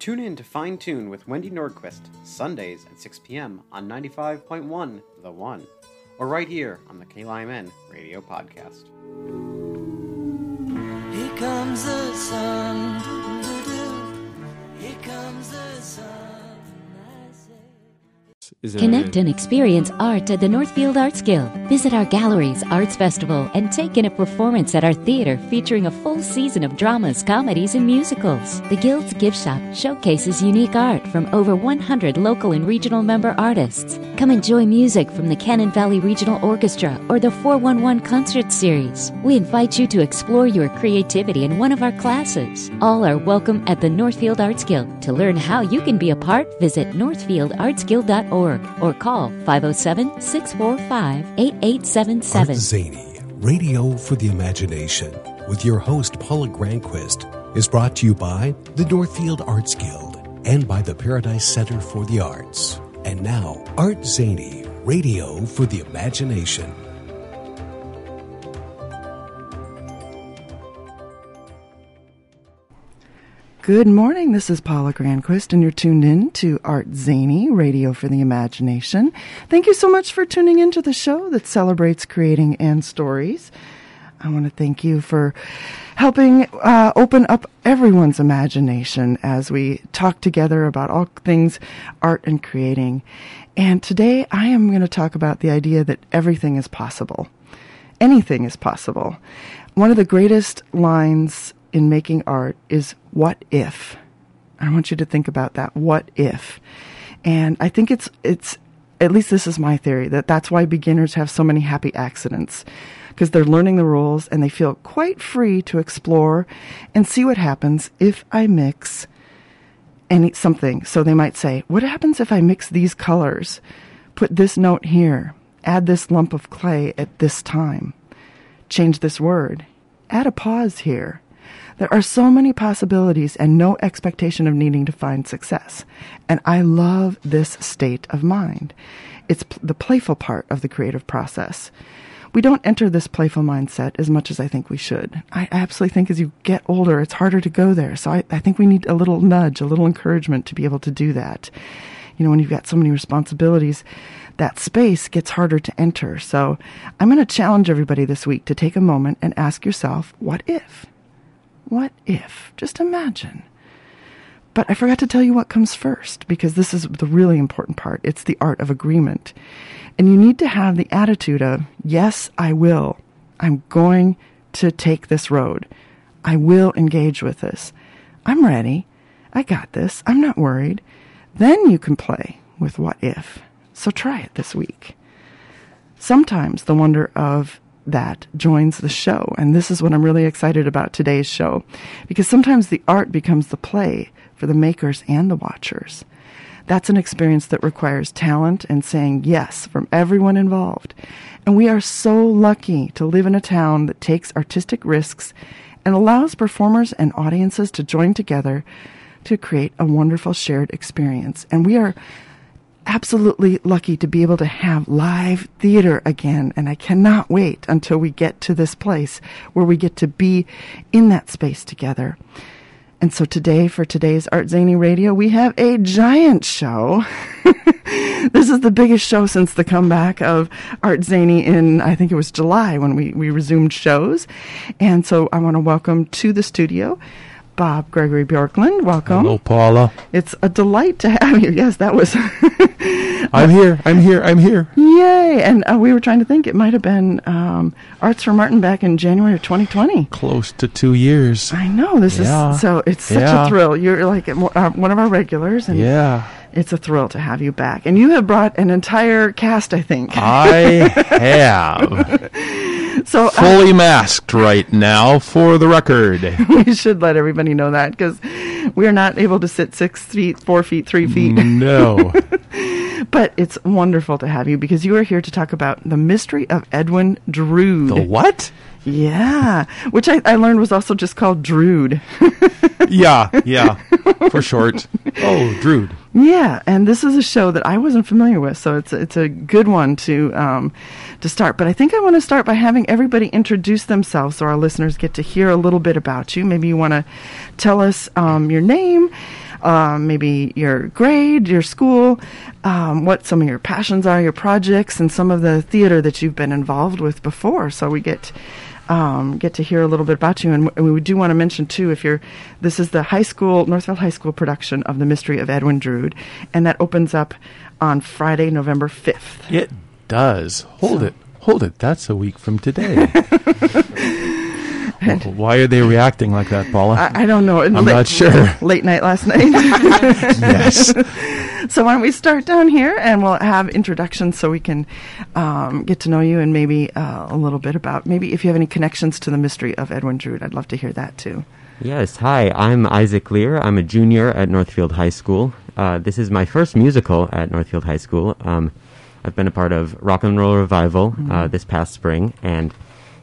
Tune in to Fine Tune with Wendy Nordquist, Sundays at 6 p.m. on 95.1 The One, or right here on the KYMN Radio Podcast. Here comes the sun. Here comes the sun. Is Connect and experience art at the Northfield Arts Guild. Visit our galleries, arts festival, and take in a performance at our theater featuring a full season of dramas, comedies, and musicals. The Guild's gift shop showcases unique art from over 100 local and regional member artists. Come enjoy music from the Cannon Valley Regional Orchestra or the 411 Concert Series. We invite you to explore your creativity in one of our classes. All are welcome at the Northfield Arts Guild. To learn how you can be a part, visit northfieldartsguild.org or call 507 645 Art 8877. Zany, Radio for the Imagination, with your host Paula Granquist, is brought to you by the Northfield Arts Guild and by the Paradise Center for the Arts. And now, Art Zany, Radio for the Imagination. Good morning. This is Paula Granquist, and you're tuned in to Art Zany, Radio for the Imagination. Thank you so much for tuning into the show that celebrates creating and stories. I want to thank you for helping uh, open up everyone's imagination as we talk together about all things art and creating. And today I am going to talk about the idea that everything is possible. Anything is possible. One of the greatest lines in making art is what if? I want you to think about that. What if? And I think it's it's at least this is my theory that that's why beginners have so many happy accidents because they're learning the rules and they feel quite free to explore and see what happens if I mix any something. So they might say, "What happens if I mix these colors? Put this note here, add this lump of clay at this time, change this word, add a pause here." There are so many possibilities and no expectation of needing to find success. And I love this state of mind. It's the playful part of the creative process. We don't enter this playful mindset as much as I think we should. I absolutely think as you get older, it's harder to go there. So I, I think we need a little nudge, a little encouragement to be able to do that. You know, when you've got so many responsibilities, that space gets harder to enter. So I'm going to challenge everybody this week to take a moment and ask yourself, what if? What if? Just imagine. But I forgot to tell you what comes first because this is the really important part. It's the art of agreement. And you need to have the attitude of, yes, I will. I'm going to take this road. I will engage with this. I'm ready. I got this. I'm not worried. Then you can play with what if. So try it this week. Sometimes the wonder of that joins the show. And this is what I'm really excited about today's show because sometimes the art becomes the play for the makers and the watchers. That's an experience that requires talent and saying yes from everyone involved. And we are so lucky to live in a town that takes artistic risks and allows performers and audiences to join together to create a wonderful shared experience. And we are absolutely lucky to be able to have live theater again. And I cannot wait until we get to this place where we get to be in that space together. And so today, for today's Art Zany Radio, we have a giant show. this is the biggest show since the comeback of Art Zany in, I think it was July when we, we resumed shows. And so I want to welcome to the studio Bob Gregory Bjorklund. Welcome. Hello, Paula. It's a delight to have you. Yes, that was. I'm here. I'm here. I'm here. Yay! And uh, we were trying to think it might have been um, Arts for Martin back in January of 2020. Close to two years. I know this Yeah. is so. It's such Yeah. a thrill. You're like uh, one of our regulars, and Yeah. it's a thrill to have you back. And you have brought an entire cast, I think. I have. So I- Fully masked right now for the record. we should let everybody know that because we are not able to sit six feet, four feet, three feet. No. But it's wonderful to have you because you are here to talk about the mystery of Edwin Drood. The what? Yeah, which I, I learned was also just called Drood. Yeah, yeah. For short. Oh, Drood. Yeah, and this is a show that I wasn't familiar with, so it's it's a good one to um, to start. But I think I want to start by having everybody introduce themselves, so our listeners get to hear a little bit about you. Maybe you want to tell us um, your name, um, maybe your grade, your school, um, what some of your passions are, your projects, and some of the theater that you've been involved with before. So we get um, get to hear a little bit about you. And, w- we do want to mention too, if you're, this is the high school Northfield High School production of The Mystery of Edwin Drood, and that opens up on Friday, November fifth. It does. Hold it. Hold it. That's a week from today. Well, Why are they reacting like that, Paula? I, I don't know. I'm not sure. Late night last night. yes. so why don't we start down here and we'll have introductions so we can um, get to know you and maybe uh, a little bit about maybe if you have any connections to the mystery of Edwin Drood. I'd love to hear that too. Yes, hi, I'm Isaac Lear. I'm a junior at Northfield High School. Uh, this is my first musical at Northfield High School. Um, I've been a part of Rock and Roll Revival uh, this past spring, and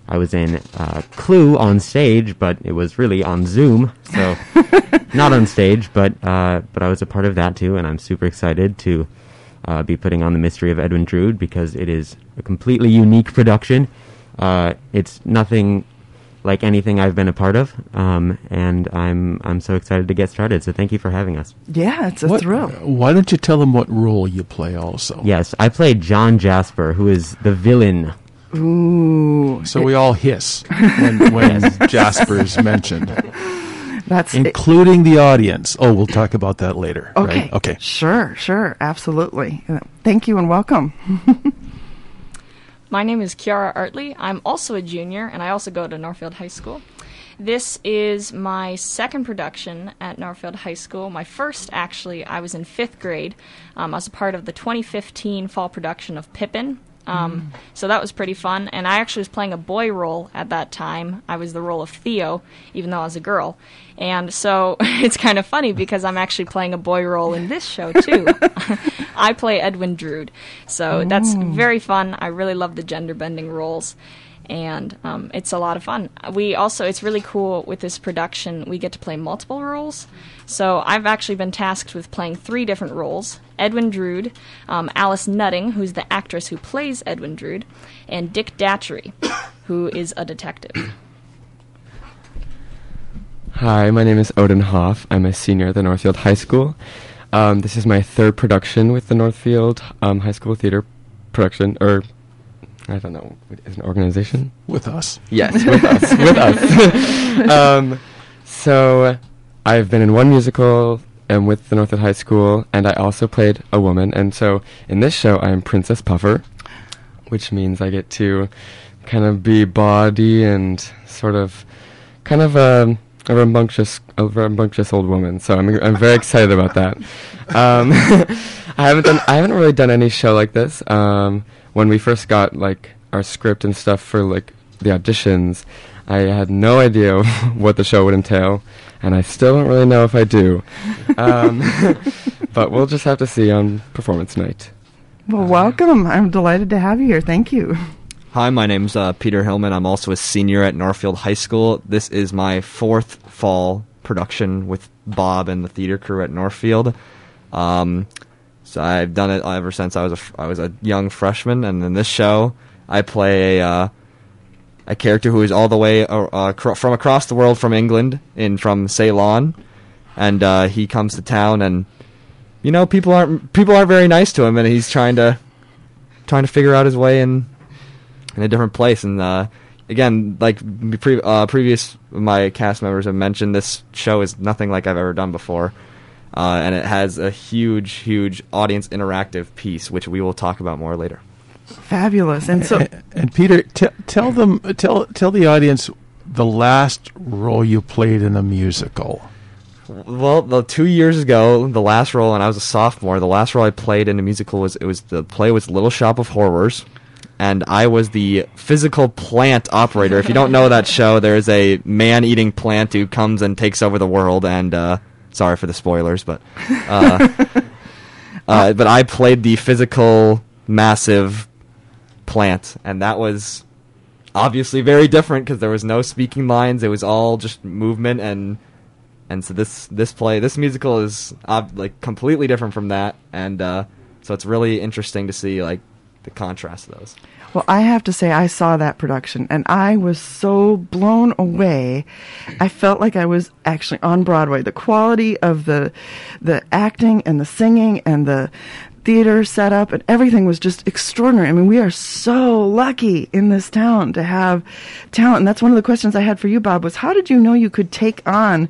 I was in uh, Clue on stage, but it was really on Zoom, so not on stage, but uh, but I was a part of that too, and I'm super excited to uh, be putting on the Mystery of Edwin Drood because it is a completely unique production. Uh, it's nothing like anything I've been a part of, um, and I'm I'm so excited to get started. So thank you for having us. Yeah, it's a What- thrill. Why don't you tell them what role you play also? Yes, I play John Jasper, who is the villain. Ooh, So we all hiss when, when is mentioned, that's including the audience. Oh, we'll talk about that later. Okay. Right? Okay. Sure, sure, absolutely. Uh, Thank you and welcome. My name is Kiara Artley. I'm also a junior, and I also go to Northfield High School. This is my second production at Northfield High School. My first, actually, I was in fifth grade. Um, I was a part of the 2015 fall production of Pippin. Um, So that was pretty fun. And I actually was playing a boy role at that time. I was the role of Theo, even though I was a girl. And so it's kind of funny because I'm actually playing a boy role in this show, too. I play Edwin Drood. So that's very fun. I really love the gender bending roles. And um, it's a lot of fun. We also, it's really cool with this production, we get to play multiple roles. So I've actually been tasked with playing three different roles Edwin Drood, um, Alice Nutting, who's the actress who plays Edwin Drood, and Dick Datchery, who is a detective. Hi, my name is Odin Hoff. I'm a senior at the Northfield High School. Um, this is my third production with the Northfield um, High School Theater production, or I don't know, is an organization? With us. Yes, with us, with us. um, so I've been in one musical and with the Northfield High School, and I also played a woman. And so in this show, I am Princess Puffer, which means I get to kind of be bawdy and sort of kind of a, a rambunctious, a rambunctious old woman. So I'm I'm very excited about that. Um, I haven't done I haven't really done any show like this. Um, when we first got like our script and stuff for like the auditions, I had no idea what the show would entail, and I still don't really know if I do. Um, but we'll just have to see on performance night. Well, welcome. I'm delighted to have you here. Thank you. Hi, my name's uh, Peter Hillman. I'm also a senior at Northfield High School. This is my fourth fall production with Bob and the theater crew at Northfield. Um, so I've done it ever since I was a I was a young freshman, and in this show, I play a uh, a character who is all the way uh, uh, from across the world from England, in from Ceylon, and uh, he comes to town, and you know people aren't people aren't very nice to him, and he's trying to trying to figure out his way in in a different place. And uh, again, like pre- uh, previous my cast members have mentioned, this show is nothing like I've ever done before, uh, and it has a huge, huge audience interactive piece, which we will talk about more later. Fabulous. And so, And, and Peter, t- tell them, tell tell the audience the last role you played in a musical. Well, the two years ago, the last role, and I was a sophomore. The last role I played in a musical was it was the play was Little Shop of Horrors, and I was the physical plant operator. if you don't know that show, there is a man-eating plant who comes and takes over the world. And uh, sorry for the spoilers, but uh, uh, but I played the physical, massive plant, and that was obviously very different because there was no speaking lines. It was all just movement and and so this this play this musical is like completely different from that and uh, so it's really interesting to see like the contrast of those Well, I have to say, I saw that production and I was so blown away. I felt like I was actually on Broadway. The quality of the, the acting and the singing and the theater setup and everything was just extraordinary. I mean, we are so lucky in this town to have talent. And that's one of the questions I had for you, Bob, was how did you know you could take on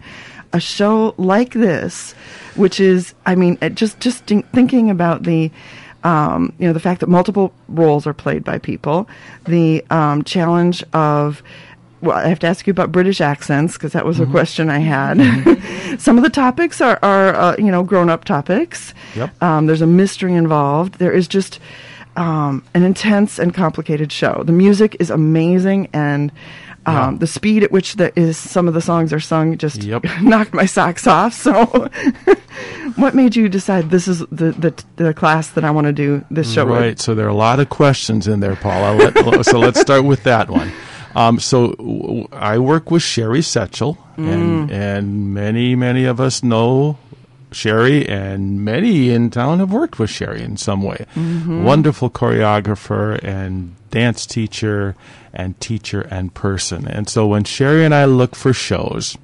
a show like this, which is, I mean, just, just thinking about the, um, you know, the fact that multiple roles are played by people, the um, challenge of, well, I have to ask you about British accents because that was a question I had. Some of the topics are, are uh, you know, grown up topics. Yep. Um, there's a mystery involved. There is just um, an intense and complicated show. The music is amazing, and um, Yeah. the speed at which the, is some of the songs are sung just Yep. knocked my socks off. So, what made you decide this is the the, the class that I want to do this show with? Right. So there are a lot of questions in there, Paula. Let, so let's start with that one. Um, so w- I work with Sherry Setchell, and and many many of us know Sherry, and many in town have worked with Sherry in some way. Mm-hmm. Wonderful choreographer and dance teacher and teacher and person. And so when Sherry and I look for shows,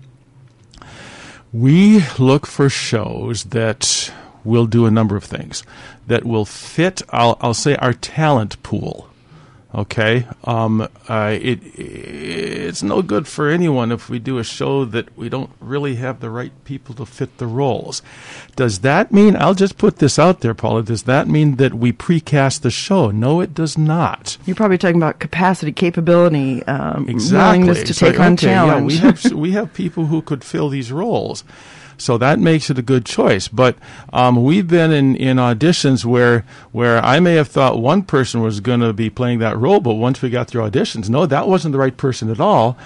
we look for shows that will do a number of things that will fit I'll, I'll say our talent pool okay? Um, uh, it it's no good for anyone if we do a show that we don't really have the right people to fit the roles. Does that mean I'll just put this out there Paula does that mean that we precast the show? No it does not. You're probably talking about capacity, capability, um, exactly. willingness to So, take on okay, yeah, we have we have people who could fill these roles, so that makes it a good choice. But um, we've been in, in auditions where where I may have thought one person was going to be playing that role, but once we got through auditions, no, that wasn't the right person at all,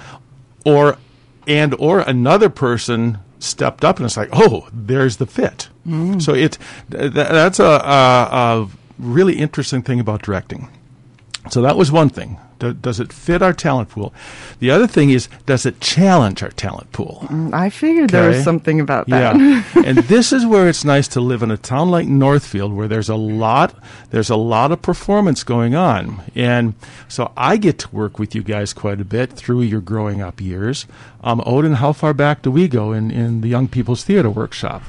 or and or another person stepped up and it's like, oh, there's the fit. So it th- that's a, a, a really interesting thing about directing. So that was one thing. Do, does it fit our talent pool? The other thing is, does it challenge our talent pool? I figured there was something about that. Yeah, and this is where it's nice to live in a town like Northfield, where there's a lot, there's a lot of performance going on, and so I get to work with you guys quite a bit through your growing up years. Um, Odin, how far back do we go in in the Young People's Theater Workshop?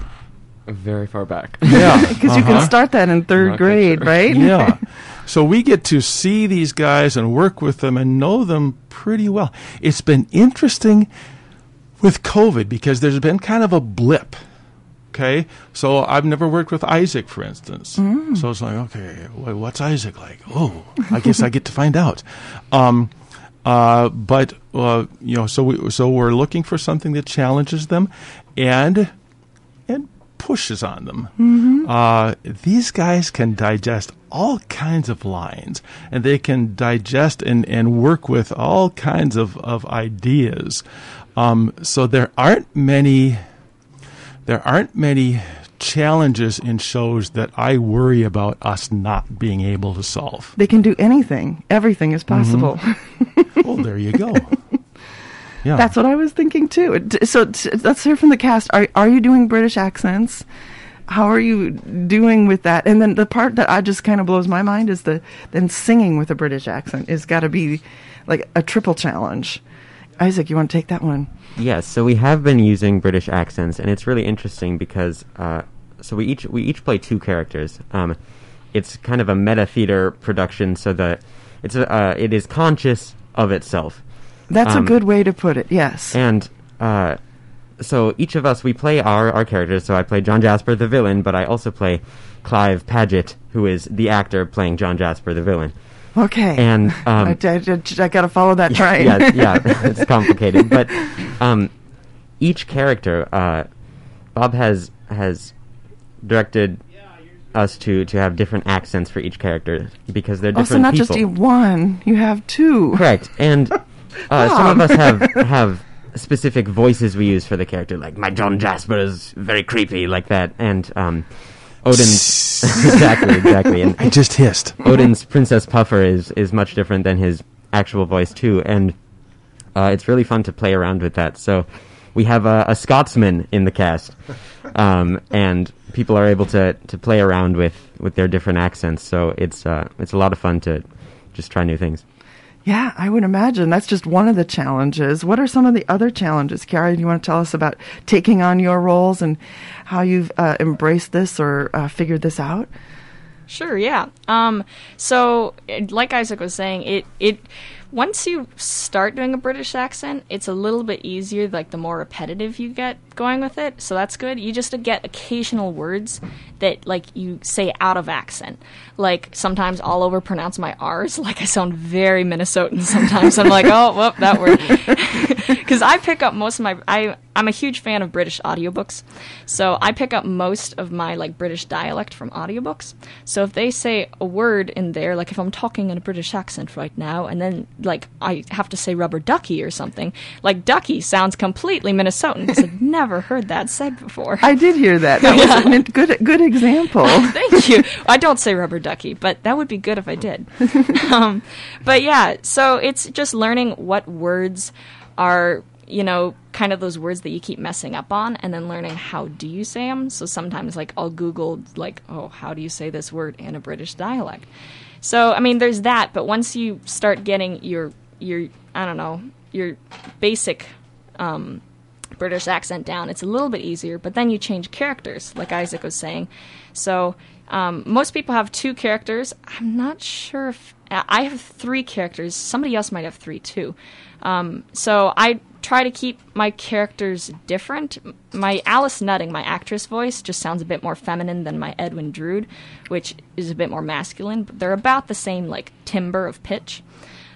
Very far back. Yeah, Because you can uh-huh. start that in third grade, sure. right? yeah. So we get to see these guys and work with them and know them pretty well. It's been interesting with COVID because there's been kind of a blip. Okay, so I've never worked with Isaac, for instance. So it's like, okay, what's Isaac like? Oh, I guess I get to find out. Um, uh, but uh, you know, so we so we're looking for something that challenges them, and pushes on them. Uh, these guys can digest all kinds of lines, and they can digest and, and work with all kinds of, of ideas. Um, so there aren't many there aren't many challenges in shows that I worry about us not being able to solve. They can do anything. Everything is possible. Well, there you go. Yeah. That's what I was thinking too. So t- let's hear from the cast. Are are you doing British accents? How are you doing with that? And then the part that I just kind of blows my mind is the then singing with a British accent is got to be like a triple challenge. Isaac, you want to take that one? Yes, so we have been using British accents, and it's really interesting because uh, so we each we each play two characters. Um, it's kind of a meta theater production, so that it's a, uh, it is conscious of itself, That's Um, a good way to put it. Yes. and uh, so each of us we play our our characters. So I play John Jasper, the villain, but I also play Clive Paget, who is the actor playing John Jasper, the villain. okay. And um, I, got to follow that train. yeah, yeah, it's complicated. But um, each character, uh, Bob has has directed us to to have different accents for each character because they're different so not people. just you one, you have two. Correct, and uh, some of us have have specific voices we use for the character. Like my John Jasper is very creepy, like that, and um, Odin's exactly, exactly, and I just hissed. Odin's Princess Puffer is is much different than his actual voice too, and uh, it's really fun to play around with that. So we have a, a Scotsman in the cast, um, and people are able to, to play around with, with their different accents. So it's uh, it's a lot of fun to just try new things. Yeah, I would imagine that's just one of the challenges. What are some of the other challenges, Carrie? Do you want to tell us about taking on your roles and how you've uh, embraced this or uh, figured this out? Sure, yeah. Um, so, like Isaac was saying, it it once you start doing a British accent, it's a little bit easier. Like the more repetitive you get going with it, so that's good. You just get occasional words that like you say out of accent. Like sometimes I'll overpronounce my R's. Like I sound very Minnesotan sometimes. I'm like, oh, whoop, that word. Because I pick up most of my I I'm a huge fan of British audiobooks, so I pick up most of my like British dialect from audiobooks. So if they say a word in there, like if I'm talking in a British accent right now, and then like I have to say rubber ducky or something, like ducky sounds completely Minnesotan because I've never heard that said before. I did hear that. That was a good good example. Thank you. I don't say rubber ducky, but that would be good if I did. um, but yeah, so it's just learning what words are, you know, kind of those words that you keep messing up on, and then learning how do you say them. So sometimes, like, I'll Google, like, oh, how do you say this word in a British dialect? So I mean, there's that. But once you start getting your your I don't know your basic um, British accent down, it's a little bit easier. But then you change characters, like Isaac was saying. So um, most people have two characters. I'm not sure if I have three characters. Somebody else might have three too. Um, so I try to keep my characters different. My Alice Nutting, my actress voice, just sounds a bit more feminine than my Edwin Drood, which is a bit more masculine. But they're about the same like timbre of pitch.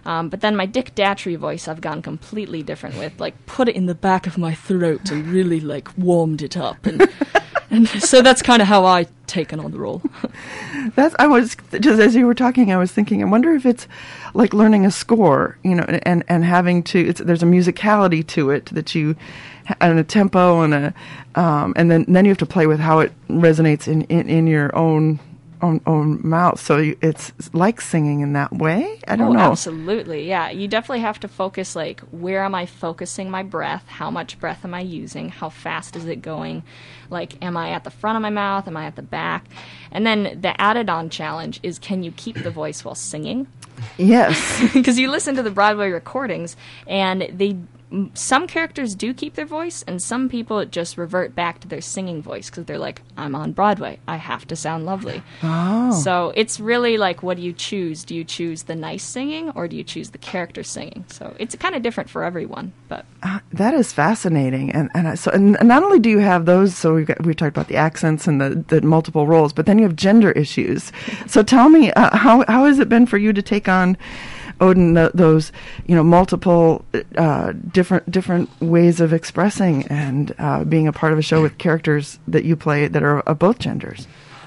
Um, but then my Dick Datchery voice, I've gone completely different with. Like, put it in the back of my throat and really like warmed it up, and and so that's kind of how I taken on the role. That's I was just as you were talking, I was thinking. I wonder if it's like learning a score, you know, and and having to. It's, there's a musicality to it that you, and a tempo and a, um, and then then you have to play with how it resonates in in, in your own. Own, own mouth, so you, it's like singing in that way. I don't oh, know. Absolutely, yeah. You definitely have to focus. Like, where am I focusing my breath? How much breath am I using? How fast is it going? Like, am I at the front of my mouth? Am I at the back? And then the added-on challenge is, can you keep the voice while singing? Yes, because you listen to the Broadway recordings, and they some characters do keep their voice, and some people just revert back to their singing voice because they're like, "I'm on Broadway, I have to sound lovely." Oh. So it's really like, what do you choose? Do you choose the nice singing, or do you choose the character singing? So it's kind of different for everyone, but Uh, that is fascinating, and and I- so and not only do you have those, so we've got, we talked about the accents and the, the multiple roles, but then you have gender issues. So tell me, uh, how how has it been for you to take on Odin th- those you know multiple uh, different different ways of expressing and uh, being a part of a show with characters that you play that are of both genders?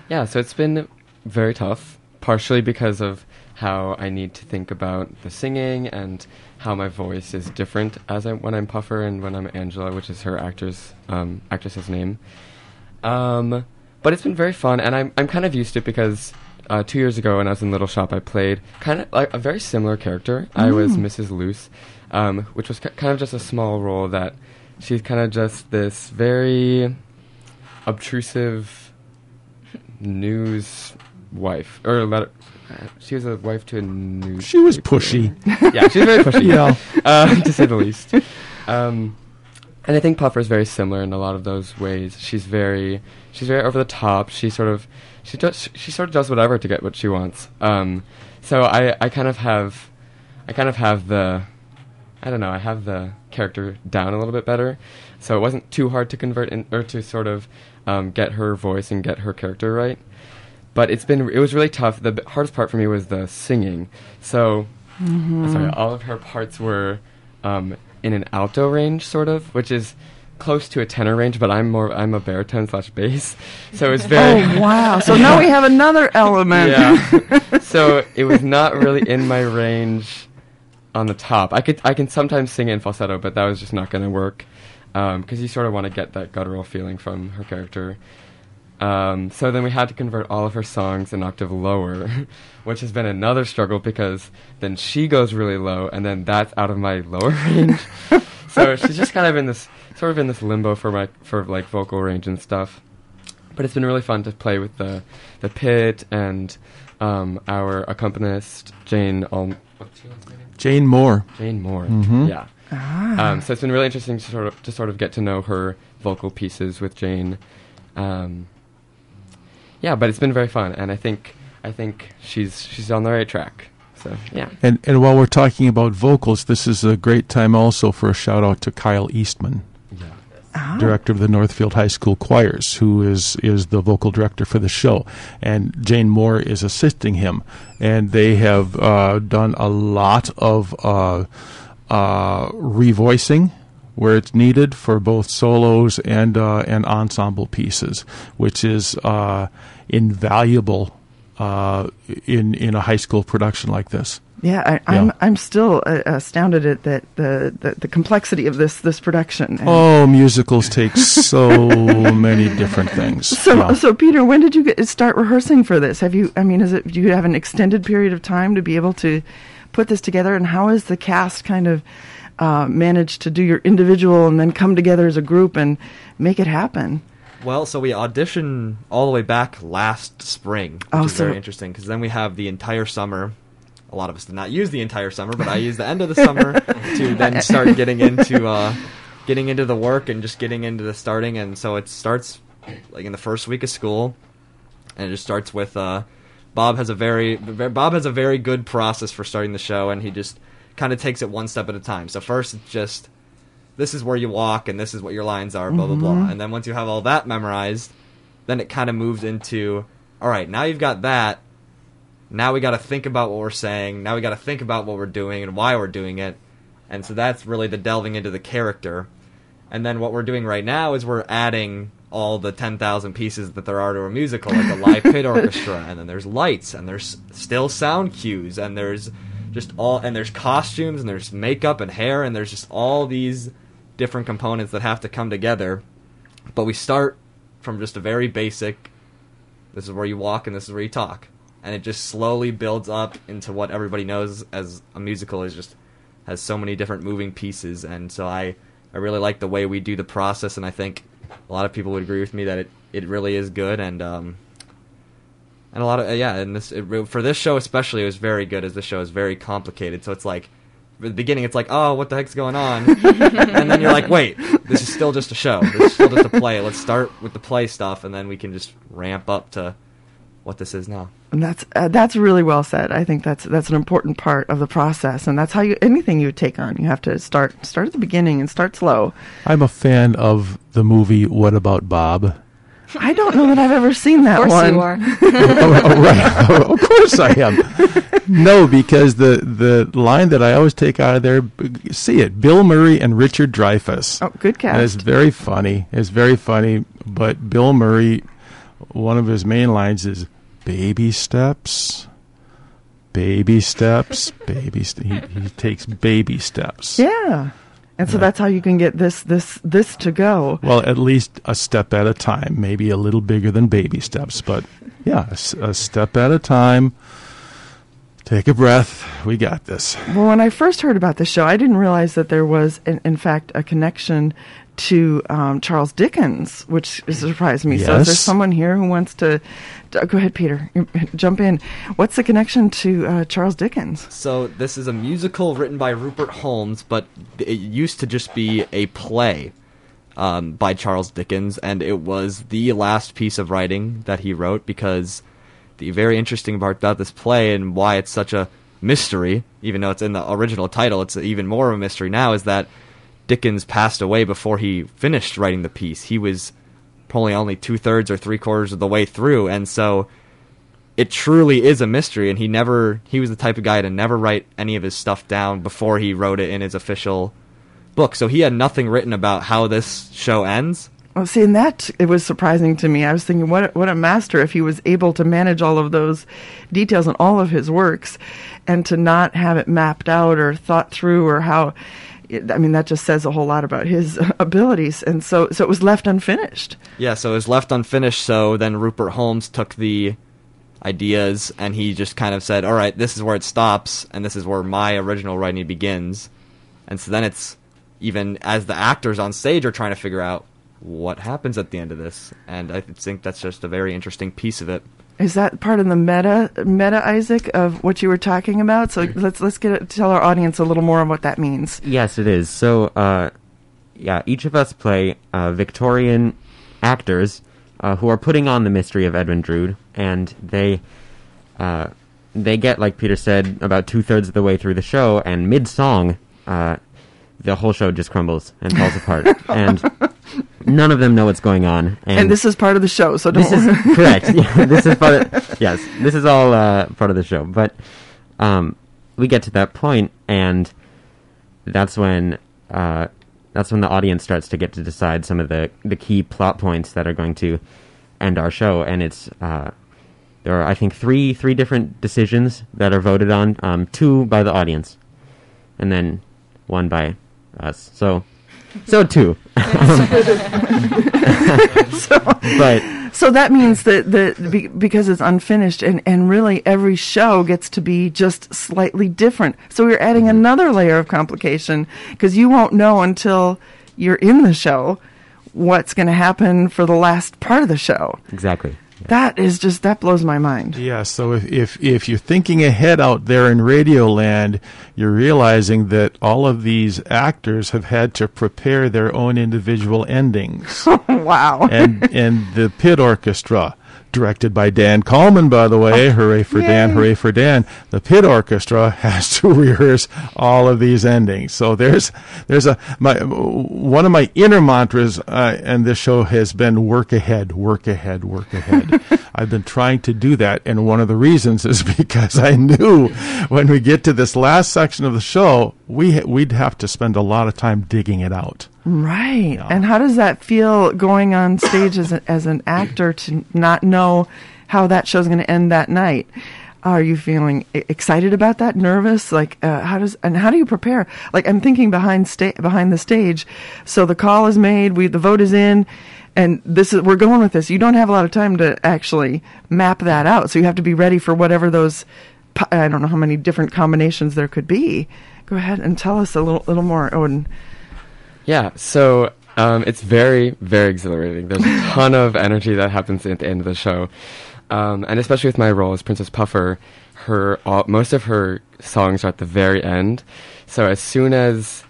Yeah, so it's been very tough, partially because of how I need to think about the singing and how my voice is different as I when I'm Puffer and when I'm Angela, which is her actor's um, actress's name. Um, but it's been very fun, and I'm I'm kind of used to it because uh, two years ago when I was in Little Shop, I played kind of like a very similar character. I was Mm. Mrs. Luce, um, which was ki kind of just a small role that she's kind of just this very obtrusive news wife or letter. She was a wife to a news. She was pushy. yeah, she's very pushy. Yeah. uh, to say the least. Um, and I think Puffer is very similar in a lot of those ways. She's very, she's very over the top. She sort of, she does, she sort of does whatever to get what she wants. Um, so I, I kind of have, I kind of have the, I don't know, I have the character down a little bit better. So it wasn't too hard to convert in, or to sort of um, get her voice and get her character right. But it's been, it was really tough. The hardest part for me was the singing. So, Mhm. sorry, all of her parts were um, in an alto range, sort of, which is close to a tenor range. But I'm more, I'm a baritone slash bass, so it's oh, very. Oh wow! So now we have another element. Yeah. so it was not really in my range on the top. I could I can sometimes sing it in falsetto, but that was just not going to work um, because you sort of want to get that guttural feeling from her character. Um, so then we had to convert all of her songs an octave lower, which has been another struggle because then she goes really low, and then that's out of my lower range. so she's just kind of in this sort of in this limbo for my for like vocal range and stuff. But it's been really fun to play with the the pit and um, our accompanist Jane. What's your last name? Jane Moore. Jane Moore. Mhm. Yeah. Ah. Um, so it's been really interesting to sort of to sort of get to know her vocal pieces with Jane. Um, yeah, but it's been very fun, and I think I think she's she's on the right track. So yeah. And and while we're talking about vocals, this is a great time also for a shout out to Kyle Eastman, Ah. director of the Northfield High School Choirs, who is is the vocal director for the show, and Jane Moore is assisting him, and they have uh, done a lot of uh, uh, revoicing where it's needed for both solos and uh, and ensemble pieces, which is uh, invaluable uh, in in a high school production like this. Yeah, I, I'm Yeah. I'm still uh, astounded at that the, the the complexity of this this production. And Oh, musicals take so many different things. So Yeah. so Peter, when did you get, start rehearsing for this? Have you? I mean, is it? Do you have an extended period of time to be able to put this together? And how is the cast kind of uh, managed to do your individual and then come together as a group and make it happen? Well, so we auditioned all the way back last spring, which Oh, is so- very interesting because then we have the entire summer. A lot of us did not use the entire summer, but I used the end of the summer to then start getting into uh, getting into the work and just getting into the starting. And so it starts like in the first week of school, and it just starts with uh, Bob has a very Bob has a very good process for starting the show, and he just kind of takes it one step at a time. So first, it's just this is where you walk and this is what your lines are, blah blah blah. Mhm. And then once you have all that memorized, then it kind of moves into all right, now you've got that. Now we got to think about what we're saying. Now we got to think about what we're doing and why we're doing it. And so that's really the delving into the character. And then what we're doing right now is we're adding all the 10,000 pieces that there are to a musical, like a live pit orchestra, and then there's lights, and there's still sound cues, and there's just all, and there's costumes, and there's makeup and hair, and there's just all these different components that have to come together. But we start from just a very basic this is where you walk and this is where you talk. And it just slowly builds up into what everybody knows as a musical is just has so many different moving pieces and so I I really like the way we do the process and I think a lot of people would agree with me that it, it really is good and um and a lot of yeah and this it, for this show especially it was very good as this show is very complicated so it's like at the beginning it's like oh what the heck's going on and then you're like wait this is still just a show this is still just a play let's start with the play stuff and then we can just ramp up to what this is now And that's uh, that's really well said. I think that's that's an important part of the process, and that's how you anything you take on. You have to start start at the beginning and start slow. I'm a fan of the movie What About Bob? I don't know that I've ever seen that one. Of course one. you are. Oh, oh, oh, right. of course I am. No, because the, the line that I always take out of there, see it, Bill Murray and Richard Dreyfuss. Oh, good And it's very funny. It's very funny. But Bill Murray, one of his main lines is baby steps, baby steps, baby. St- he, he takes baby steps. Yeah, and so that's how you can get this this this to go. Well, at least a step at a time, maybe a little bigger than baby steps, but yeah, a step at a time. Take a breath. We got this. Well, when I first heard about the show, I didn't realize that there was, in, in fact, a connection to um, Charles Dickens, which surprised me. Yes. So, is there someone here who wants to? to- go ahead, Peter. Jump in. What's the connection to uh, Charles Dickens? So this is a musical written by Rupert Holmes, but it used to just be a play um, by Charles Dickens, and it was the last piece of writing that he wrote because the very interesting part about this play and why it's such a mystery, even though it's in the original title, it's even more of a mystery now, is that Dickens passed away before he finished writing the piece. He was probably only two thirds or three quarters of the way through, and so it truly is a mystery and he never he was the type of guy to never write any of his stuff down before he wrote it in his official book so he had nothing written about how this show ends Well, see, and that it was surprising to me. I was thinking, what a- what a master if he was able to manage all of those details in all of his works, and to not have it mapped out or thought through or how. I mean, that just says a whole lot about his abilities, and so so it was left unfinished. yeah so it was left unfinished so then rupert holmes took the ideas and he just kind of said all right this is where it stops and this is where my original writing begins and so then it's even as the actors on stage are trying to figure out what happens at the end of this and i think that's just a very interesting piece of it Is that part of the meta meta Isaac of what you were talking about? So let's let's get tell our audience a little more on what that means. Yes, it is. So, uh, yeah, each of us play uh, Victorian actors uh, who are putting on the mystery of Edwin Drood, and they uh, they get, like Peter said, about two thirds of the way through the show, and mid song, uh, the whole show just crumbles and falls apart, and none of them know what's going on. And, this is part of the show, so don't this is correct. Yeah, this is part of, yes, this is all uh, part of the show. But um, we get to that point, and that's when uh, that's when the audience starts to get to decide some of the the key plot points that are going to end our show. And it's uh, there are I think three three different decisions that are voted on. Um, two by the audience, and then one by us. So so two. but So that means that that because it's unfinished and and really every show gets to be just slightly different. So we're adding Mm-hmm. another layer of complication because you won't know until you're in the show what's going to happen for the last part of the show. exactly. That is just that blows my mind. Yeah, so if, if if you're thinking ahead out there in Radioland, you're realizing that all of these actors have had to prepare their own individual endings. wow. and and the pit orchestra directed by Dan Coleman by the way. Hooray for Dan hooray for Dan. The pit orchestra has to rehearse all of these endings. So there's there's a my one of my inner mantras uh, and this show has been work ahead work ahead work ahead I've been trying to do that and one of the reasons is because I knew when we get to this last section of the show we we'd have to spend a lot of time digging it out Right. And how does that feel going on stage as, a, as an actor to not know how that show's going to end that night? Are you feeling excited about that? Nervous? Like, uh, how does and how do you prepare? Like, I'm thinking behind sta- behind the stage. So the call is made, we the vote is in, and this is we're going with this. You don't have a lot of time to actually map that out, so you have to be ready for whatever those. I don't know how many different combinations there could be. Go ahead and tell us a little little more, Odin. Yeah, so um, it's very, very exhilarating. There's a ton of energy that happens at the end of the show, um, and especially with my role as Princess Puffer, her all, most of her songs are at the very end. So as soon as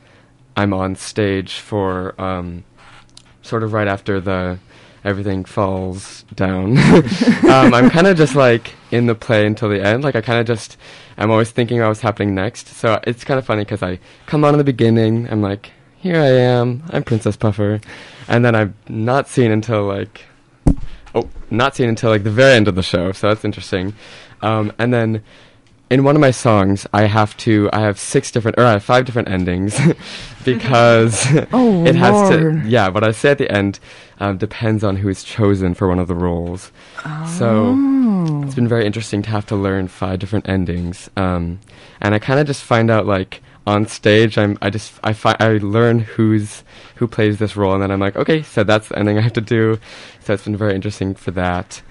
I'm on stage for um, sort of right after the everything falls down, um, I'm kind of just like in the play until the end. Like I kind of just I'm always thinking about what's happening next. So it's kind of funny because I come on in the beginning. I'm like, here I am. I'm Princess Puffer, and then I'm not seen until like oh, not seen until like the very end of the show. So that's interesting. Um, and then in one of my songs, I have to. I have six different, or I have five different endings, because Oh, it has Lord. to. Yeah, what I say at the end um, depends on who is chosen for one of the roles. Oh. So it's been very interesting to have to learn five different endings, um, and I kind of just find out like on stage. I'm. I just. I fi- I learn who's who plays this role, and then I'm like, okay, so that's the ending I have to do. So it's been very interesting for that.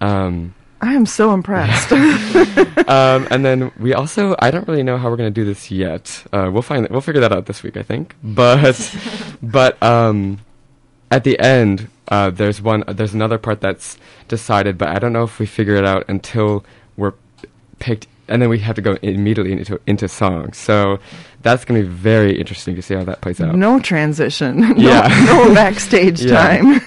Um, I am so impressed. um, and then we also, I don't really know how we're going to do this yet. Uh, we'll find, we'll figure that out this week, I think. But, but um, at the end, uh, there's one, there's another part that's decided, but I don't know if we figure it out until we're picked, and then we have to go immediately into into songs. So that's going to be very interesting to see how that plays out. no transition. no, Yeah. no backstage Yeah. time.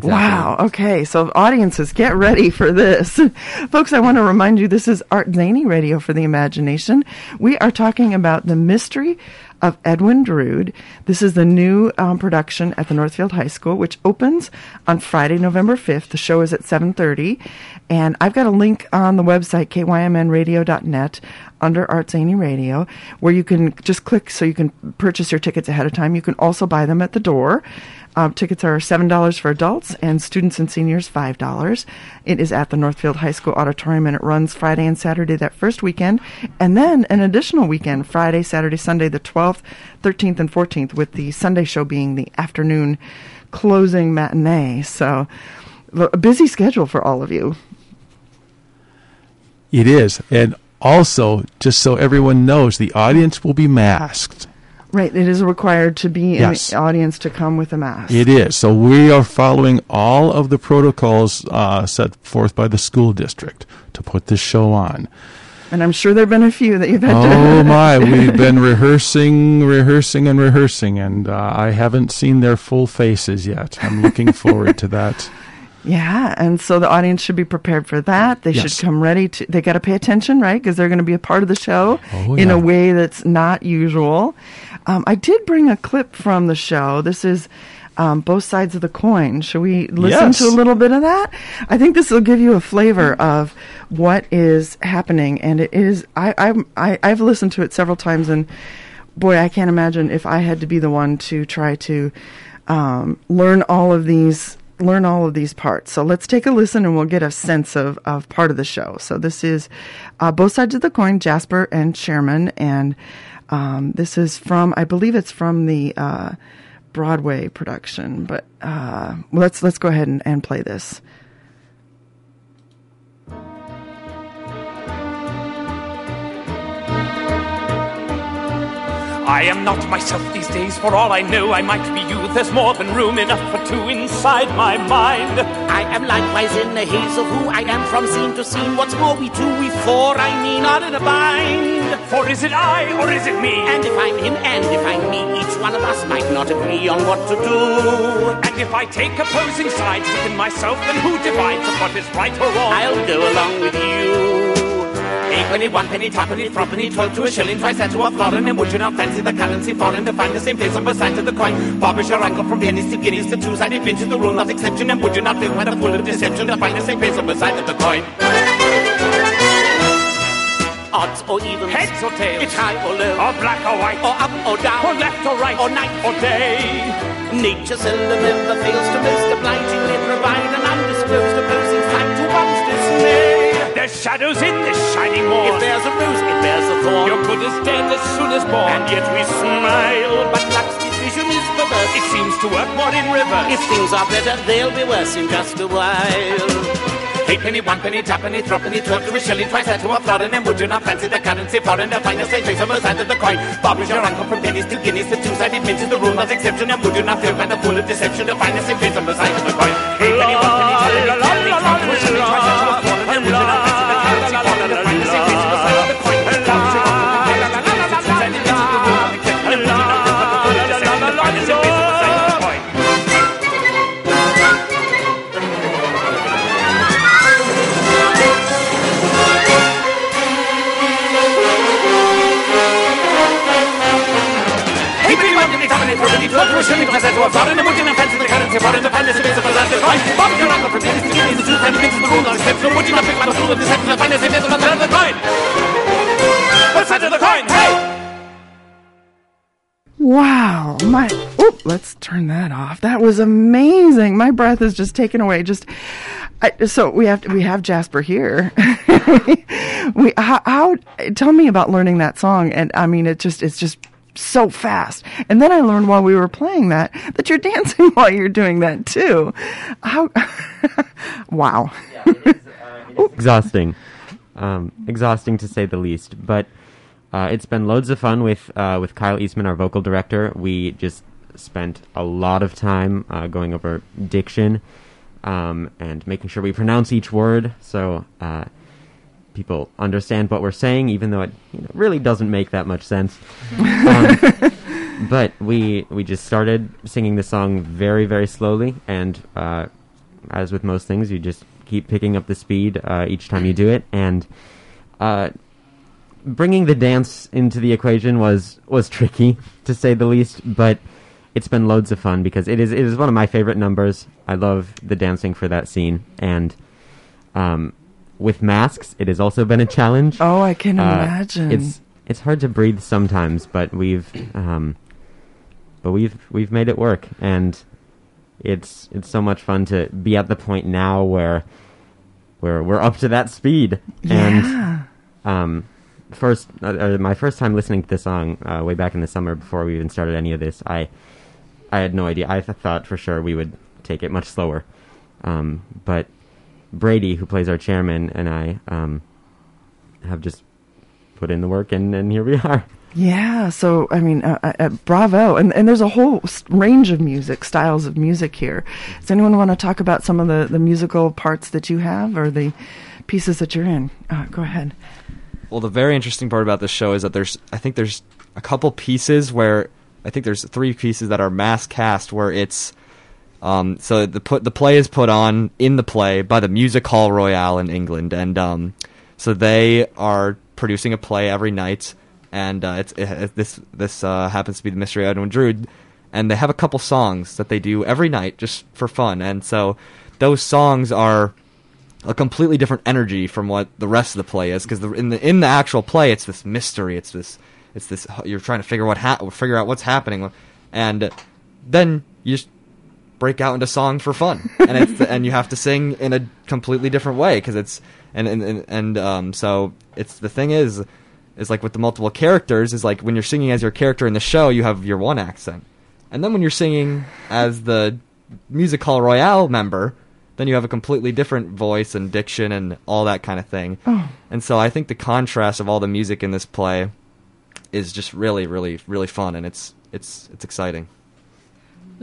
Wow. Okay. So, audiences, get ready for this. Folks, I want to remind you this is Art Zany Radio for the Imagination. We are talking about the mystery of Edwin Drood. This is the new um, production at the Northfield High School, which opens on Friday, November 5th. The show is at 7.30. And I've got a link on the website, kymnradio.net, under Art Zany Radio, where you can just click so you can purchase your tickets ahead of time. You can also buy them at the door. Um, tickets are $7 for adults and students and seniors $5. It is at the Northfield High School Auditorium and it runs Friday and Saturday that first weekend and then an additional weekend, Friday, Saturday, Sunday, the 12th, 13th, and 14th, with the Sunday show being the afternoon closing matinee. So a busy schedule for all of you. It is. And also, just so everyone knows, the audience will be masked. Right, it is required to be Yes. in the audience to come with a mask. It is. So we are following all of the protocols uh, set forth by the school district to put this show on. And I'm sure there have been a few that you've had to. Oh my, we've been rehearsing, rehearsing, and rehearsing, and uh, I haven't seen their full faces yet. I'm looking forward to that. Yeah, and so the audience should be prepared for that. They Yes. should come ready to. They got to pay attention, right? Because they're going to be a part of the show Oh, in yeah. a way that's not usual. Um, I did bring a clip from the show. This is um, both sides of the coin. Should we listen Yes. to a little bit of that? I think this will give you a flavor of what is happening, and it is. I I'm, I I've listened to it several times, and boy, I can't imagine if I had to be the one to try to um, learn all of these learn all of these parts. So let's take a listen and we'll get a sense of, of part of the show. So this is uh, both sides of the coin, Jasper and Chairman, and um, this is from I believe it's from the uh, Broadway production. But uh, let's let's go ahead and, and play this. I am not myself these days, for all I know, I might be you. There's more than room enough for two inside my mind. I am likewise in the haze of who I am from scene to scene. What's more, we two, we four, I mean, are in a bind. For is it I or is it me? And if I'm him and if I'm me, each one of us might not agree on what to do. And if I take opposing sides within myself, then who divides of what is right or wrong? I'll go along with you. A penny, one penny, two penny, three penny, twelve to a shilling, twice that to a florin, and would you not fancy the currency foreign to find the same place on both sides of the coin? Bob is your uncle from pennies to guineas to two-sided pinches, the rule not exception, and would you not feel quite a full of deception to find the same place on both sides of the coin? Odds or evens, Heads or tails? it's high or low, Or black or white? or up or down, Or left or right? or night or day? Nature seldom ever fails to most obligingly provide an undisclosed There's shadows in this shining morn. If there's a rose, it bears a thorn. You're good as dead as soon as born. And yet we smile, but luck's decision is perverse. It seems to work more in reverse. If things are better, they'll be worse in just a while. Eight penny, one penny, two penny, three penny, twelve to a shilling, twice that to a florin, and would you not fancy the currency foreign the same place on both sides of the coin? Bob is your uncle from pennies to guineas, the two-sided mints is the rule, not exception, and would you not feel kind of full of deception the same place on both sides of the coin? Eight penny, one penny, two penny, three penny, twelve to a shilling, twice that to a florin, and would you not to to to to! Wow, my oh, let's turn that off. That was amazing. My breath is just taken away. Just I, so we have we have Jasper here. we how, how tell me about learning that song and I mean it just it's just so fast. And then I learned while we were playing that that you're dancing while you're doing that too. How wow. exhausting, um, exhausting to say the least. But uh, it's been loads of fun with uh, with Kyle Eastman, our vocal director. We just spent a lot of time uh, going over diction um, and making sure we pronounce each word so uh, people understand what we're saying, even though it you know, really doesn't make that much sense. Um, but we we just started singing the song very very slowly, and uh, as with most things, you just keep picking up the speed uh, each time you do it, and uh, bringing the dance into the equation was was tricky to say the least, but it's been loads of fun because it is it is one of my favorite numbers. I love the dancing for that scene, and um, with masks, it has also been a challenge. Oh, I can Uh, imagine. It's it's hard to breathe sometimes, but we've um, but we've we've made it work, and it's it's so much fun to be at the point now where where we're up to that speed. Yeah. And um, first, uh, uh, my first time listening to the song uh, way back in the summer before we even started any of this, I I had no idea. I th- thought for sure we would take it much slower, um, but Brady, who plays our chairman, and I um, have just put in the work, and, and here we are. Yeah, so I mean, uh, uh, uh, bravo, and and there's a whole range of music styles of music here. Does anyone want to talk about some of the the musical parts that you have or the pieces that you're in? Uh, go ahead. Well, the very interesting part about this show is that there's, I think there's a couple pieces where, I think there's three pieces that are mass cast where it's, um, so the put the play is put on in the play by the Music Hall Royale in England, and um, so they are producing a play every night, and uh, it's it, it- this this uh, happens to be the Mystery of Edwin Drood, and they have a couple songs that they do every night just for fun, and so those songs are a completely different energy from what the rest of the play is because in the in the actual play it's this mystery it's this it's this you're trying to figure what ha- figure out what's happening and then you just break out into song for fun. And it's and you have to sing in a completely different way because it's and and and, and um so it's the thing is is like with the multiple characters is like when you're singing as your character in the show you have your one accent. And then when you're singing as the music hall royale member then you have a completely different voice and diction and all that kind of thing. Oh. and so i think the contrast of all the music in this play is just really really really fun and it's it's it's exciting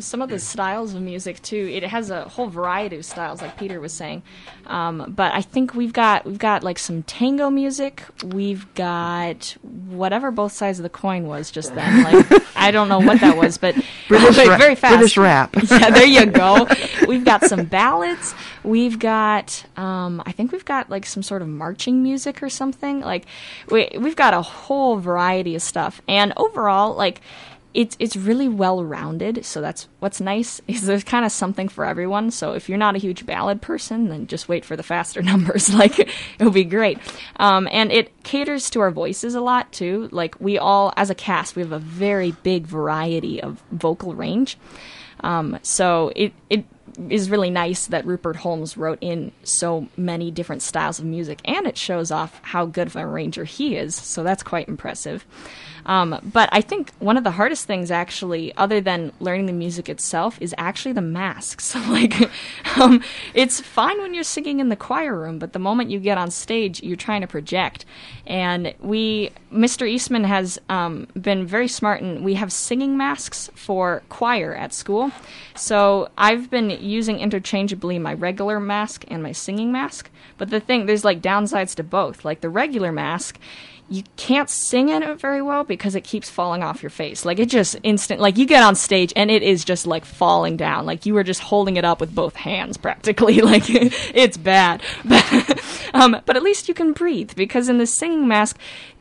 some of the styles of music too. It has a whole variety of styles like peter was saying. Um, but i think we've got we've got like some tango music. We've got whatever both sides of the coin was just then. Like i don't know what that was but British ra- very fast. British rap. yeah there you go. We've got some ballads. We've got um, i think we've got like some sort of marching music or something. Like we, we've got a whole variety of stuff. And overall like it's it's really well rounded. So that's what's nice is there's kind of something for everyone. So if you're not a huge ballad person, then just wait for the faster numbers. like it'll be great. Um, and it caters to our voices a lot too. Like we all, as a cast, we have a very big variety of vocal range. Um, so it it is really nice that Rupert Holmes wrote in so many different styles of music, and it shows off how good of an arranger he is. So that's quite impressive. Um, but I think one of the hardest things, actually, other than learning the music itself, is actually the masks. like, um, it's fine when you're singing in the choir room, but the moment you get on stage, you're trying to project. And we, Mr. Eastman has um, been very smart, and we have singing masks for choir at school. So I've been using interchangeably my regular mask and my singing mask. But the thing, there's like downsides to both. Like the regular mask, you can't sing in it very well because it keeps falling off your face. Like it just instant like you get on stage and it is just like falling down. Like you were just holding it up with both hands practically. Like it's bad. But, um, but at least you can breathe because in the singing mask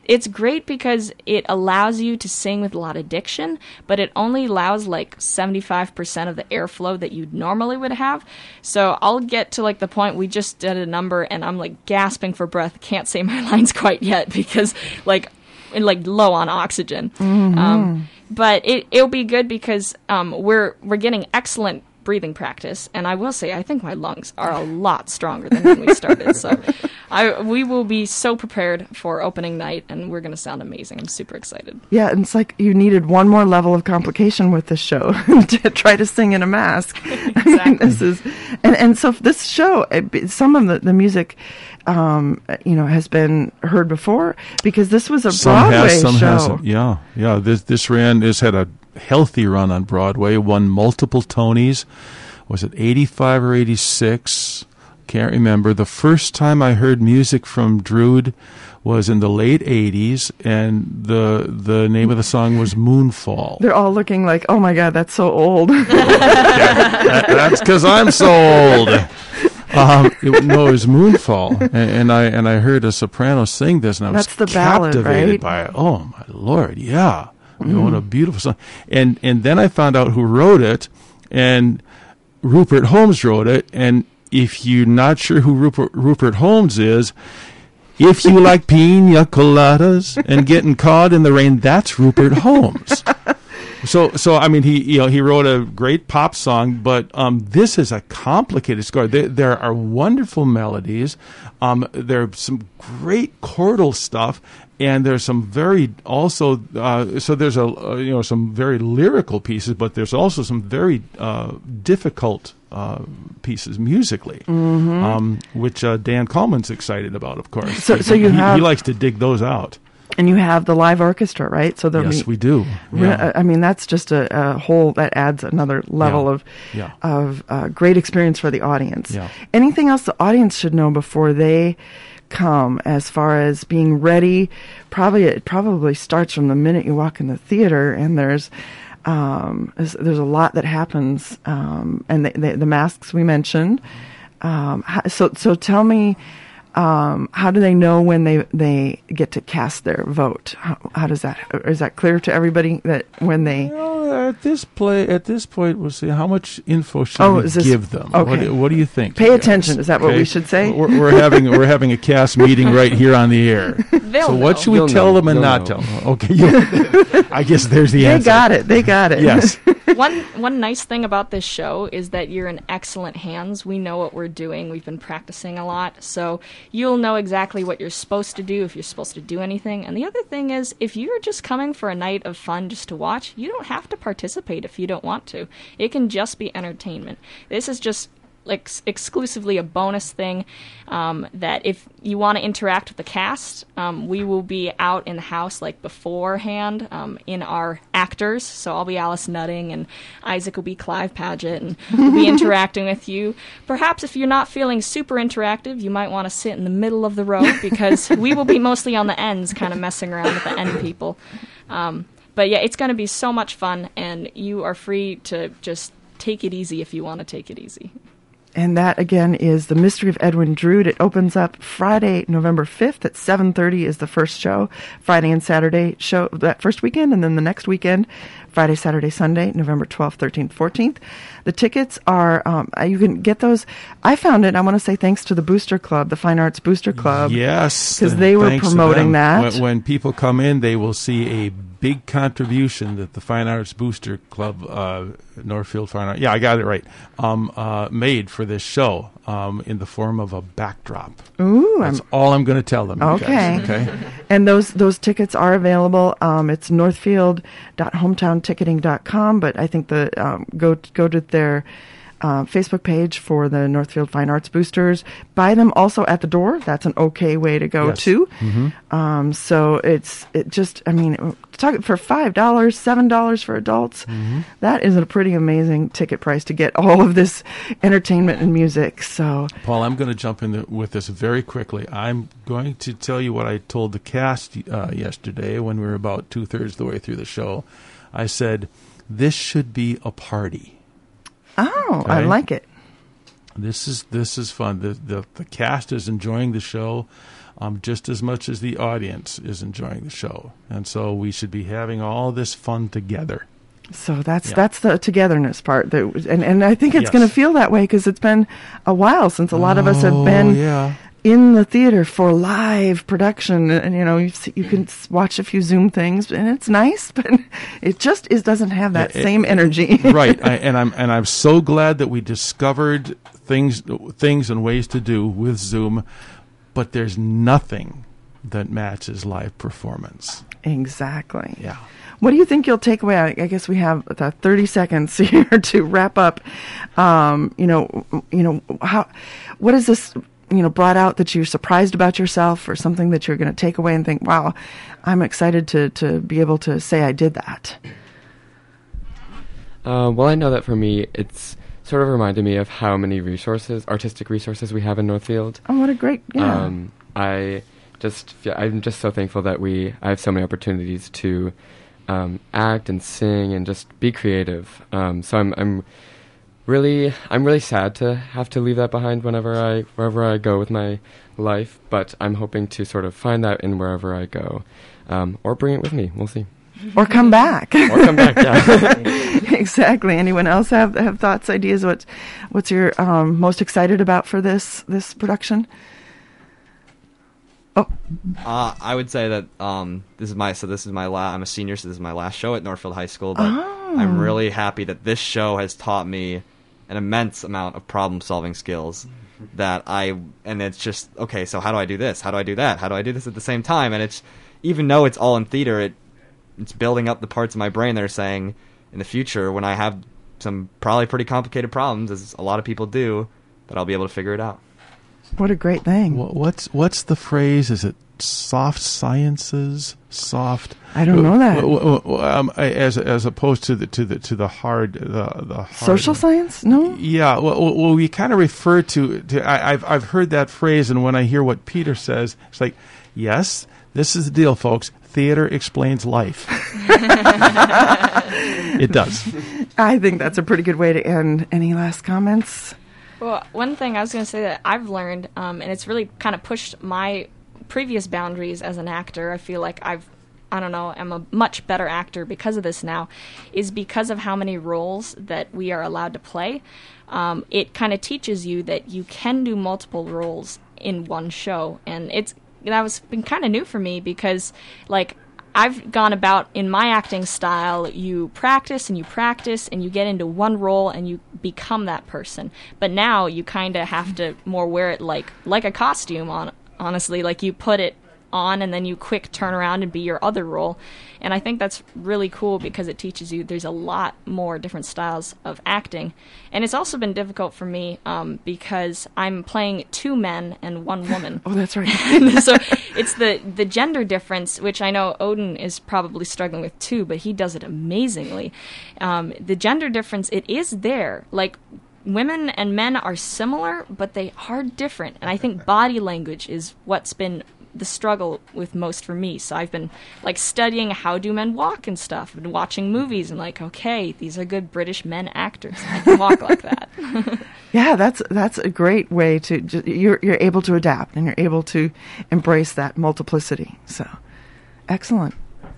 it's great because it allows you to sing with a lot of diction, but it only allows like 75% of the airflow that you normally would have. So I'll get to like the point we just did a number and I'm like gasping for breath, can't say my lines quite yet because like like low on oxygen. Um, but it it'll be good because um, we're we're getting excellent breathing practice, and I will say I think my lungs are a lot stronger than when we started. so I we will be so prepared for opening night, and we're going to sound amazing. I'm super excited. Yeah, and it's like you needed one more level of complication with this show to try to sing in a mask. I mean, this is, and and so this show, it some of the the music, um, you know, has been heard before because this was a some Broadway has, some show. hasn't. Yeah, yeah. This this ran this had a healthy run on Broadway. Won multiple Tonys. Was it eighty five or eighty six? Can't remember. The first time I heard music from Drood was in the late eighties, and the the name of the song was Moonfall. They're all looking like, oh my god, that's so old. That- that's because I'm so old. Um, it, no, it was Moonfall, and, and I and I heard a soprano sing this, and I was That's ballad, captivated right? by it. Oh my lord, yeah, Mm. what a beautiful song. And and then I found out who wrote it, and Rupert Holmes wrote it. And if you're not sure who Rupert Rupert Holmes is. If you like pina coladas and getting caught in the rain, that's Rupert Holmes. So, so I mean, he you know he wrote a great pop song, but um, this is a complicated score. There, there are wonderful melodies. Um, there's some great chordal stuff, and there's some very also. Uh, so there's a uh, you know some very lyrical pieces, but there's also some very uh, difficult uh, pieces musically, Mhm. um, which uh, Dan Coleman's excited about, of course. So- so you He- have- he likes to dig those out. And you have the live orchestra, right? So Yes, be we do. Yeah. I mean, that's just a, a whole that adds another level Yeah. of Yeah. of uh, great experience for the audience. Anything else the audience should know before they come, as far as being ready? Probably it probably starts from the minute you walk in the theater, and there's. Um, there's, there's a lot that happens, um, and the, the, the masks we mentioned. Um, so, so tell me, um, how do they know when they they get to cast their vote? How, how does that is that clear to everybody that when they? Well, at this play, at this point, we'll see how much info should Oh, we is this- give them. What, okay. do- what do you think? Pay you guys? attention. Is that what we should say? We're, we're having we're having a cast meeting right here on the air. They'll so what know. should we You'll tell know. them and You'll not know. tell them? Okay, I guess there's the They answer. They got it. They got it. Yes. one one nice thing about this show is that you're in excellent hands. We know what we're doing. We've been practicing a lot, so you'll know exactly what you're supposed to do if you're supposed to do anything. And the other thing is, if you're just coming for a night of fun just to watch, you don't have to participate if you don't want to. It can just be entertainment. This is just like exclusively a bonus thing um, that if you want to interact with the cast um, we will be out in the house like beforehand um, in our actors. So i'll be alice nutting and isaac will be clive paget and we'll be interacting with you. Perhaps if you're not feeling super interactive you might want to sit in the middle of the row because we will be mostly on the ends kind of messing around with the end people. Um, but yeah it's going to be so much fun and you are free to just take it easy if you want to take it easy And that again is the Mystery of Edwin Drood. It opens up Friday, November fifth at seven thirty is the first show. Friday and Saturday show that first weekend, and then the next weekend, Friday, Saturday, Sunday, November twelfth, thirteenth, fourteenth. The tickets are um, uh, you can get those. I found it. I want to say thanks to the Booster Club, the Fine Arts Booster Club. Yes, because they were promoting that. When, when people come in, they will see a big contribution that the Fine Arts Booster Club, uh, Northfield Fine Arts, yeah, I got it right, um, uh, made for this show um, in the form of a backdrop. Ooh, That's I'm- all I'm going to tell them. Okay. guys, okay. And those those tickets are available. Um, it's northfield.hometownticketing.com, but I think the um, go go to their uh, Facebook page for the Northfield Fine Arts Boosters. Buy them also at the door. That's an okay way to go Yes. too. Mhm. Um, so it's it just I mean talk for five dollars, seven dollars for adults. Mm-hmm. that is a pretty amazing ticket price to get all of this entertainment and music. So Paul, I'm going to jump in the, with this very quickly. I'm going to tell you what I told the cast uh, yesterday when we were about two thirds the way through the show. I said, "This should be a party." Oh, I like it. This is this is fun. The the, the cast is enjoying the show um, just as much as the audience is enjoying the show, and so we should be having all this fun together. So that's Yeah. that's the togetherness part that, and and I think it's Yes. going to feel that way because it's been a while since a lot of us have Oh, been yeah. In the theater for live production, and, you know you you can watch a few Zoom things, and it's nice, but it just is doesn't have that Yeah, it- same energy. right, I, and I'm and I'm so glad that we discovered things things and ways to do with Zoom, but there's nothing that matches live performance. Exactly. Yeah. What do you think you'll take away? I, I guess we have the 30 seconds here to wrap up. Um, you know, you know how what is this you know brought out that you're surprised about yourself or something that you're going to take away and think, "Wow, I'm excited to to be able to say I did that." Uh, well, I know that for me, it's sort of reminded me of how many resources, artistic resources, we have in Northfield. Oh, what a great yeah. Um, I just, feel, I'm just so thankful that we, I have so many opportunities to um, act and sing and just be creative. Um, so I'm, I'm really, I'm really sad to have to leave that behind whenever I, wherever I go with my life. But I'm hoping to sort of find that in wherever I go, um, or bring it with me. We'll see. or come back. Or come back, yeah. exactly. Anyone else have have thoughts, ideas? What's what's your um, most excited about for this this production? Uh, I would say that um, this is my so this is my la- I'm a senior, so this is my last show at Northfield High School. But Oh. I'm really happy that this show has taught me an immense amount of problem solving skills. That I and it's just okay. So how do I do this? How do I do that? How do I do this at the same time? And it's even though it's all in theater, it it's building up the parts of my brain that are saying in the future when I have some probably pretty complicated problems, as a lot of people do, that I'll be able to figure it out. What a great thing. Wha- What's what's the phrase? Is it soft sciences? Soft. I don't know that. w- w- w- um, as as opposed to the to the to the hard the the hard, Social science? No? Yeah, well, well, well we kind of refer to, to I, I've I've heard that phrase, and when I hear what Peter says, it's like, yes, this is the deal, folks. Theater explains life. it does. I think that's a pretty good way to end. Any last comments? Well, one thing I was going to say that I've learned, um, and it's really kind of pushed my previous boundaries as an actor. I feel like I've, I don't know, I'm a much better actor because of this now, is because of how many roles that we are allowed to play. Um, it kind of teaches you that you can do multiple roles in one show, and it's that was been kind of new for me because, like, I've gone about in my acting style, you practice and you practice and you get into one role and you become that person. But now you kind of have to more wear it like like a costume on honestly, like you put it on and then you quick turn around and be your other role. And I think that's really cool because it teaches you there's a lot more different styles of acting. And it's also been difficult for me um, because I'm playing two men and one woman. Oh, that's right. so it's the the gender difference, which I know Odin is probably struggling with too, but he does it amazingly. Um, the gender difference, it is there. Like women and men are similar, but they are different. And I think body language is what's been the struggle with most for me. So I've been like studying how do men walk and stuff, and watching movies and like, okay, these are good British men actors. I can walk like that. Yeah, that's that's a great way to ju- you're you're able to adapt and you're able to embrace that multiplicity. So, excellent.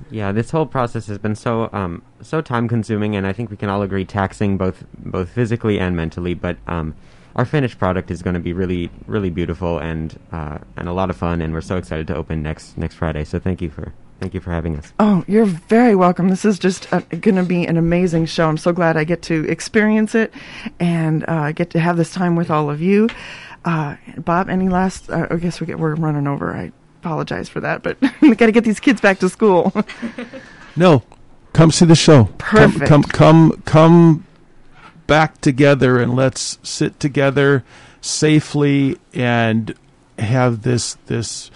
Yeah, this whole process has been so um, so time consuming, and I think we can all agree taxing both both physically and mentally. But um, our finished product is going to be really really beautiful and uh, and a lot of fun, and we're so excited to open next next Friday. So thank you for thank you for having us. Oh, you're very welcome. This is just uh, going to be an amazing show. I'm so glad I get to experience it and uh, get to have this time with all of you. Uh, Bob, any last? Uh, I guess we get we're running over. I apologize for that, but we got to get these kids back to school. No, come see the show. Come- Perfect. Come, come, come, back together and let's sit together safely and have this this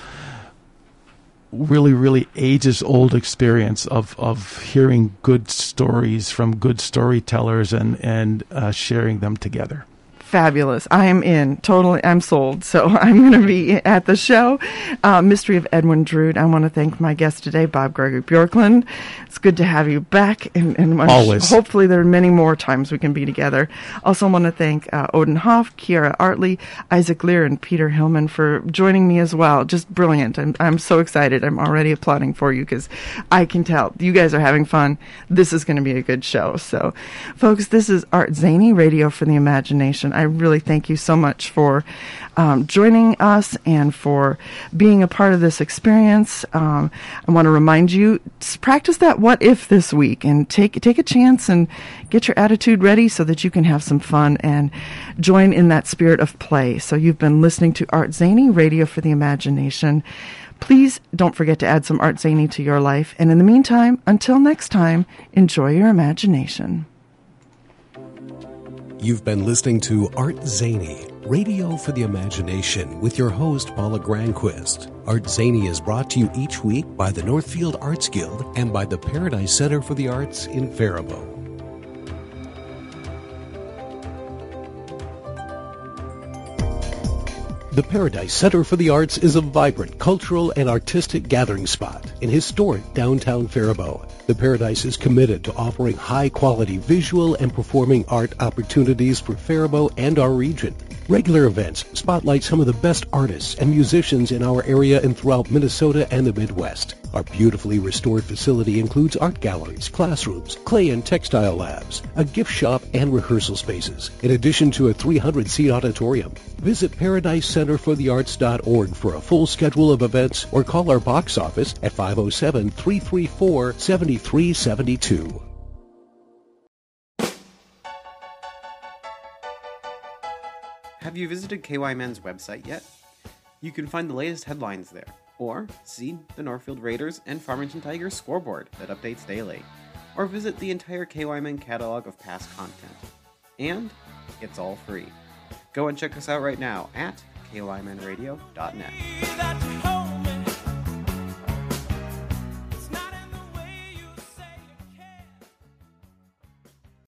really really ages old experience of of hearing good stories from good storytellers and and uh, sharing them together. Fabulous. I am in. Totally. I'm sold. So I'm going to be at the show. Uh, Mystery of Edwin Drood. I want to thank my guest today, Bob Gregory Bjorklund. It's good to have you back. And, and Always. hopefully there are many more times we can be together. Also want to thank uh, Odin Hoff, Kiara Artley, Isaac Lear, and Peter Hillman for joining me as well. Just brilliant. I'm, I'm so excited. I'm already applauding for you because I can tell you guys are having fun. This is going to be a good show. So, folks, this is Art Zany, Radio for the Imagination. I really thank you so much for um, joining us and for being a part of this experience. Um, I want to remind you practice that what if this week and take take a chance and get your attitude ready so that you can have some fun and join in that spirit of play. So you've been listening to Art Zany, Radio for the Imagination. Please don't forget to add some Art Zany to your life. And in the meantime, until next time, enjoy your imagination. You've been listening to Art Zany, Radio for the Imagination, with your host, Paula Granquist. Art Zany is brought to you each week by the Northfield Arts Guild and by the Paradise Center for the Arts in Faribault. The Paradise Center for the Arts is a vibrant cultural and artistic gathering spot in historic downtown Faribault. The Paradise is committed to offering high-quality visual and performing art opportunities for Faribault and our region. Regular events spotlight some of the best artists and musicians in our area and throughout Minnesota and the Midwest. Our beautifully restored facility includes art galleries, classrooms, clay and textile labs, a gift shop, and rehearsal spaces, in addition to a 300-seat auditorium. Visit ParadiseCenterForTheArts.org for a full schedule of events or call our box office at 507-334-7372. Have you visited KYMN's website yet? You can find the latest headlines there, or see the Northfield Raiders and Farmington Tigers scoreboard that updates daily, or visit the entire KY Men catalog of past content. And it's all free. Go and check us out right now at kymnradio.net. that